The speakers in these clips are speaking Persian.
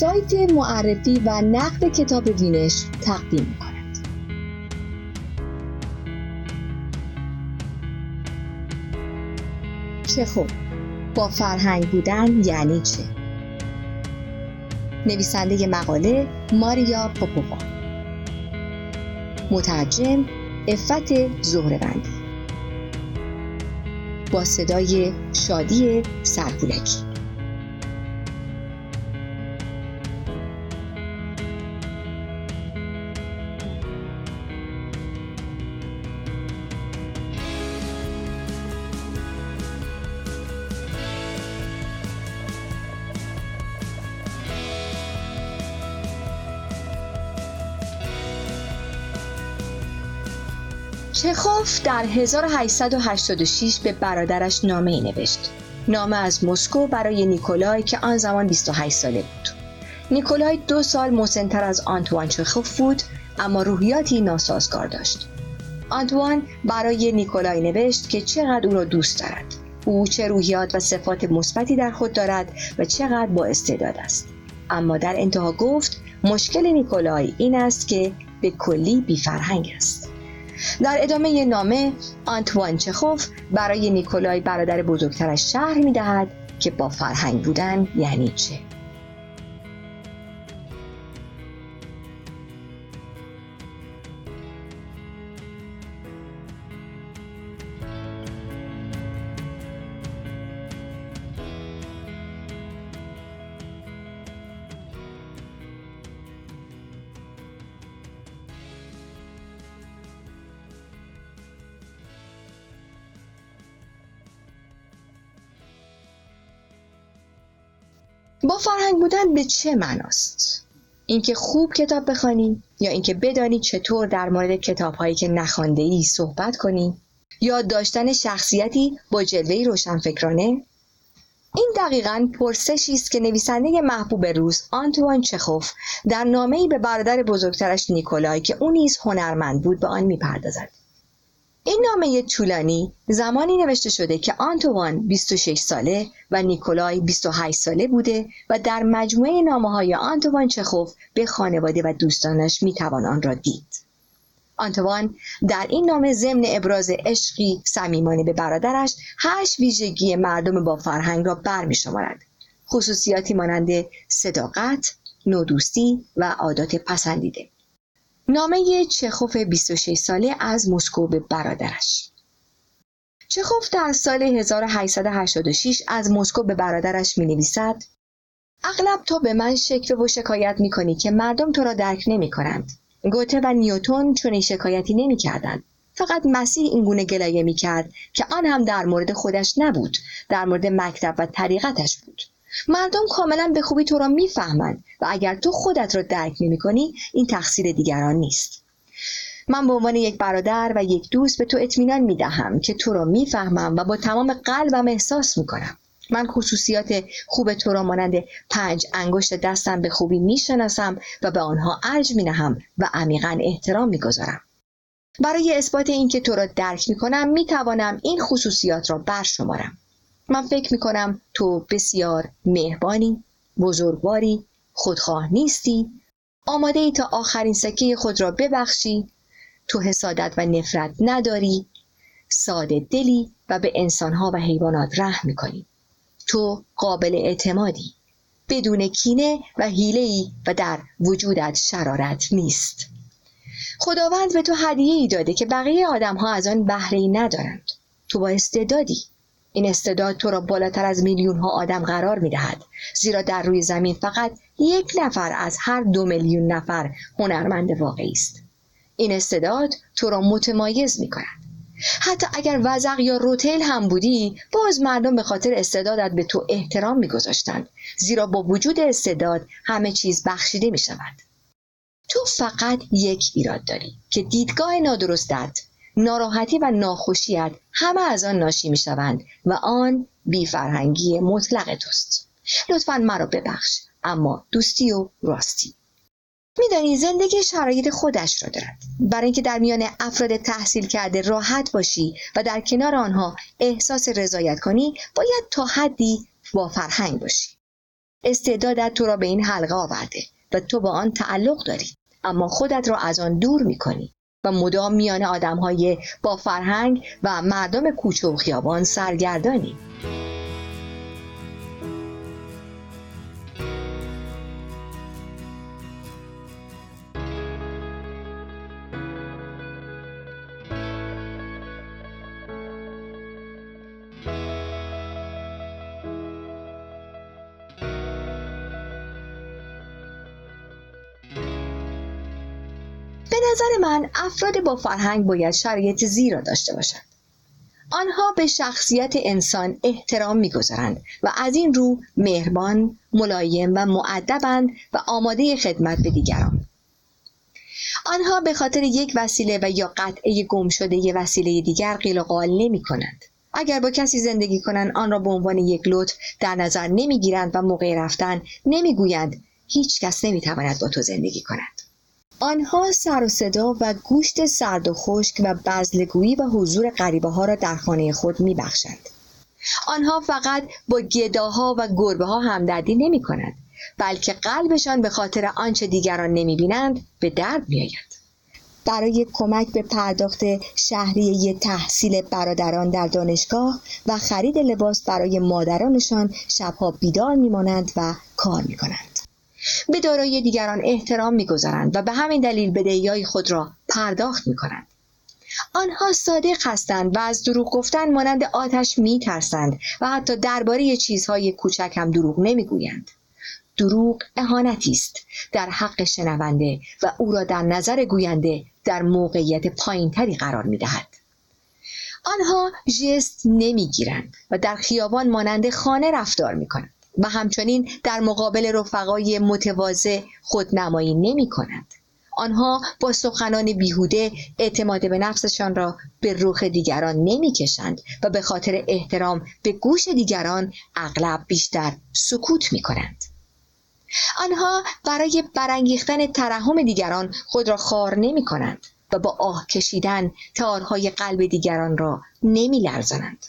سایت معرفی و نقد کتاب وینش تقدیم می کند. چخوف با فرهنگ بودن یعنی چه؟ نویسنده مقاله ماریا پوپووا مترجم افت زهربندی با صدای شادی سرپولکی چخوف در 1886 به برادرش نامه ای نوشت. نامه از مسکو برای نیکولای که آن زمان 28 ساله بود. نیکولای دو سال مسنتر از آنتوان چخوف بود اما روحیاتی ناسازگار داشت. آنتوان برای نیکولای نوشت که چقدر او را دوست دارد. او چه روحیات و صفات مثبتی در خود دارد و چقدر با استعداد است. اما در انتها گفت مشکل نیکولای این است که به کلی بیفرهنگ است. در ادامه نامه آنتوان چخوف برای نیکولای برادر بزرگترش شهر می دهد که با فرهنگ بودن یعنی چه؟ با فرهنگ بودن به چه معناست؟ اینکه خوب کتاب بخوانی یا اینکه بدانی چطور در مورد کتابهایی که نخوانده ای صحبت کنی یا داشتن شخصیتی با جلوه روشنفکرانه؟ این دقیقا پرسشی است که نویسنده محبوب روز آنتوان چخوف در نامه‌ای به برادر بزرگترش نیکولای که او نیز هنرمند بود به آن می‌پردازد. این نامه طولانی زمانی نوشته شده که آنتوان 26 ساله و نیکولای 28 ساله بوده و در مجموعه نامه های آنتوان چخوف به خانواده و دوستانش می‌توان آن را دید. آنتوان در این نامه ضمن ابراز عشقی صمیمانه به برادرش هشت ویژگی مردم با فرهنگ را برمی شمارد. خصوصیاتی مانند صداقت، نودوستی و عادات پسندیده. نامه چخوف 26 ساله از مسکو به برادرش چخوف در سال 1886 از مسکو به برادرش می نویسد اغلب تو به من شکوه و شکایت می کنی که مردم تو را درک نمی کنند. گوته و نیوتون چون شکایتی نمی کردند. فقط مسیح این گونه گلایه می کرد که آن هم در مورد خودش نبود در مورد مکتب و طریقتش بود مردم کاملا به خوبی تو را می‌فهمند و اگر تو خودت را درک نمی کنی این تقصیر دیگران نیست. من به عنوان یک برادر و یک دوست به تو اطمینان می دهم که تو را می‌فهمم و با تمام قلبم احساس می کنم من خصوصیات خوب تو را مانند پنج انگشت دستم به خوبی می‌شناسم و به آنها ارج می نهم و عمیقا احترام می‌گذارم. برای اثبات اینکه تو را درک می کنم می توانم این خصوصیات را برشمارم. من فکر می کنم تو بسیار مهربانی، بزرگواری، خودخواه نیستی، آماده ای تا آخرین سکه خود را ببخشی، تو حسادت و نفرت نداری، ساده دلی و به انسانها و حیوانات رحم کنی. تو قابل اعتمادی، بدون کینه و ای و در وجودت شرارت نیست. خداوند به تو هدیه ای داده که بقیه آدم ها از آن بهره ندارند. تو با استعدادی این استعداد تو را بالاتر از میلیون ها آدم قرار می دهد زیرا در روی زمین فقط یک نفر از هر دو میلیون نفر هنرمند واقعی است. این استعداد تو را متمایز می کند حتی اگر وزق یا روتیل هم بودی باز مردم به خاطر استعدادت به تو احترام میگذاشتند. زیرا با وجود استعداد همه چیز بخشیده می شود تو فقط یک ایراد داری که دیدگاه نادرستت ناراحتی و ناخوشیت همه از آن ناشی می شوند و آن بیفرهنگی مطلق توست. لطفا مرا ببخش اما دوستی و راستی. میدانی زندگی شرایط خودش را دارد. برای اینکه در میان افراد تحصیل کرده راحت باشی و در کنار آنها احساس رضایت کنی باید تا حدی با فرهنگ باشی. استعدادت تو را به این حلقه آورده و تو با آن تعلق داری اما خودت را از آن دور می‌کنی. و مدام میان آدم های با فرهنگ و مردم کوچه و خیابان سرگردانی نظر من افراد با فرهنگ باید شرایط زیرا داشته باشند. آنها به شخصیت انسان احترام می‌گذارند و از این رو مهربان، ملایم و معدبند و آماده خدمت به دیگران. آنها به خاطر یک وسیله و یا قطعه گم شده ی وسیله دیگر قیل و قال نمی کنند. اگر با کسی زندگی کنند آن را به عنوان یک لطف در نظر نمی‌گیرند و موقع رفتن نمی‌گویند هیچ کس نمی‌تواند با تو زندگی کند. آنها سر و صدا و گوشت سرد و خشک و بزلگویی و حضور غریبه ها را در خانه خود می بخشند. آنها فقط با گداها و گربه ها همدردی نمی کنند بلکه قلبشان به خاطر آنچه دیگران نمی بینند به درد می آید. برای کمک به پرداخت شهریه تحصیل برادران در دانشگاه و خرید لباس برای مادرانشان شبها بیدار میمانند و کار می کنند. به دارایی دیگران احترام می‌گذارند و به همین دلیل بدهیهای خود را پرداخت می‌کنند. آنها صادق هستند و از دروغ گفتن مانند آتش میترسند و حتی درباره چیزهای کوچک هم دروغ نمی‌گویند. دروغ اهانتی است در حق شنونده و او را در نظر گوینده در موقعیت پایینتری قرار می‌دهد. آنها جست نمی‌گیرند و در خیابان مانند خانه رفتار می‌کنند. و همچنین در مقابل رفقای متواضع خودنمایی نمی کنند. آنها با سخنان بیهوده اعتماد به نفسشان را به رخ دیگران نمی کشند و به خاطر احترام به گوش دیگران اغلب بیشتر سکوت می کنند. آنها برای برانگیختن ترحم دیگران خود را خار نمی کنند و با آه کشیدن تارهای قلب دیگران را نمی لرزنند.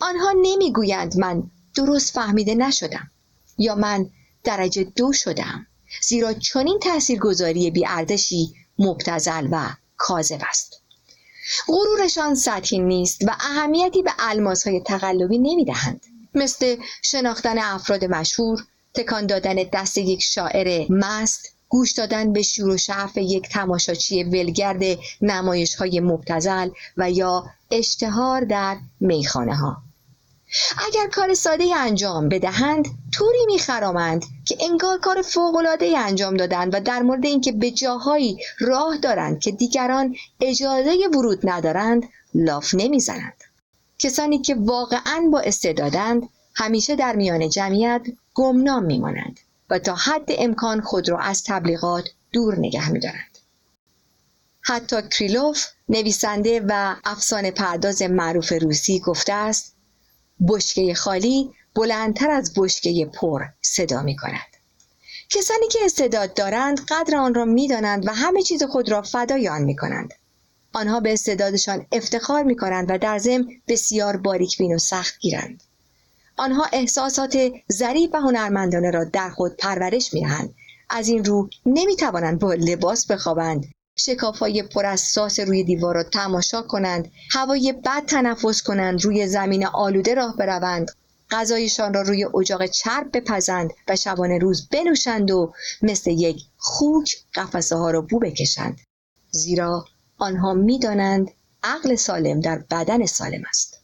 آنها نمی‌گویند من درست فهمیده نشدم. یا من درجه دو شدم. زیرا چنین تاثیرگذاری بیاردشی مبتزل و کاذب است. غرورشان سطحی نیست و اهمیتی به الماسهای تقلبی نمی‌دهند. مثل شناختن افراد مشهور تکان دادن دست یک شاعر مست گوش دادن به شور و شعف یک تماشاچی ولگرد نمایش های مبتزل و یا اشتهار در میخانه ها اگر کار ساده انجام بدهند طوری میخرامند که انگار کار فوقالعاده انجام دادند و در مورد اینکه به جاهایی راه دارند که دیگران اجازه ورود ندارند لاف نمی‌زنند. کسانی که واقعا با استعدادند همیشه در میان جمعیت گمنام میمانند و تا حد امکان خود را از تبلیغات دور نگه میدارند. حتی کریلوف نویسنده و افسانه پرداز معروف روسی گفته است بشکه خالی بلندتر از بشکه پر صدا می کند. کسانی که استعداد دارند قدر آن را می دانند و همه چیز خود را فدای آن می کنند. آنها به استعدادشان افتخار می کنند و در ضمن بسیار باریک بین و سخت گیرند. آنها احساسات ظریف و هنرمندانه را در خود پرورش می دهند. از این رو نمی توانند با لباس بخوابند شکافای پر از ساس روی دیوار را تماشا کنند هوای بد تنفس کنند روی زمین آلوده راه بروند غذایشان را روی اجاق چرب بپزند و شبانه روز بنوشند و مثل یک خوک قفسه ها را بو بکشند. زیرا آنها می‌دانند عقل سالم در بدن سالم است.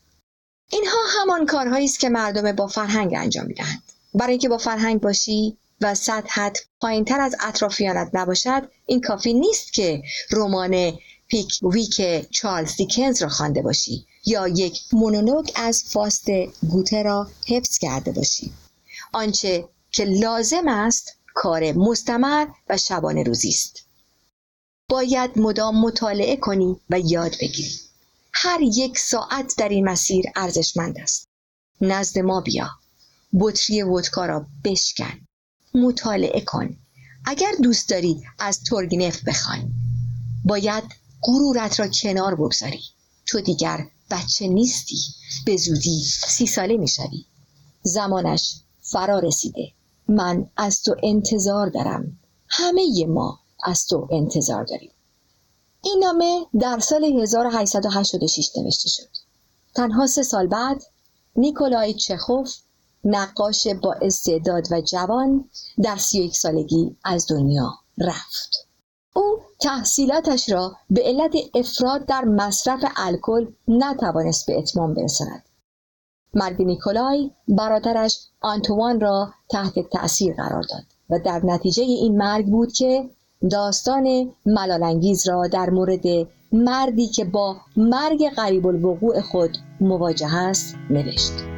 اینها همان کارهایی است که مردم با فرهنگ انجام می‌دهند. برای اینکه با فرهنگ باشی و سطحت پایین تر از اطرافیانت نباشد این کافی نیست که رمان پیک ویک چارلز دیکنز را خوانده باشی یا یک مونولوگ از فاست گوته را حفظ کرده باشی. آنچه که لازم است کار مستمر و شبانه روزی است. باید مدام مطالعه کنی و یاد بگیری. هر یک ساعت در این مسیر ارزشمند است. نزد ما بیا. بطری ودکا را بشکن. مطالعه کن. اگر دوست داری از تورگنف بخوای باید غرورت را کنار بگذاری. تو دیگر بچه نیستی. به زودی سی ساله می‌شوی زمانش فرا رسیده. من از تو انتظار دارم. همه ما از تو انتظار داریم. این نامه در سال 1886 نوشته شد. تنها سه سال بعد نیکولای چخوف نقاش با استعداد و جوان در سی یک سالگی از دنیا رفت. او تحصیلاتش را به علت افراد در مصرف الکل نتوانست به اتمام برساند. مرگ نیکولای برادرش آنتوان را تحت تأثیر قرار داد و در نتیجه این مرگ بود که داستان ملالانگیز را در مورد مردی که با مرگ قریب الوقوع خود مواجه است نوشت.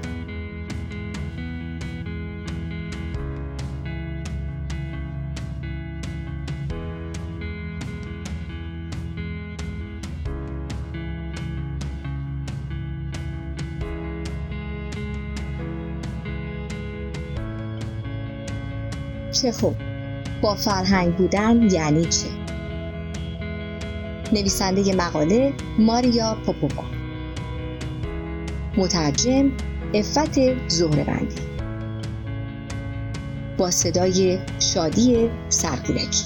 چه خوب با فرهنگ بودن یعنی چه؟ نویسنده مقاله ماریا پوپووا. مترجم افت زهربندی با صدای شادی سرگولکی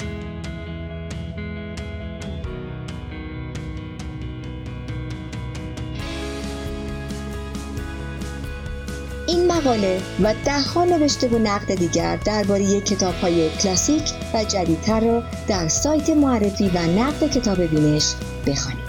این مقاله و دهها نوشته و نقد دیگر درباره کتاب های کلاسیک و جدیدتر را در سایت معرفی و نقد کتاب بینش بخوانید.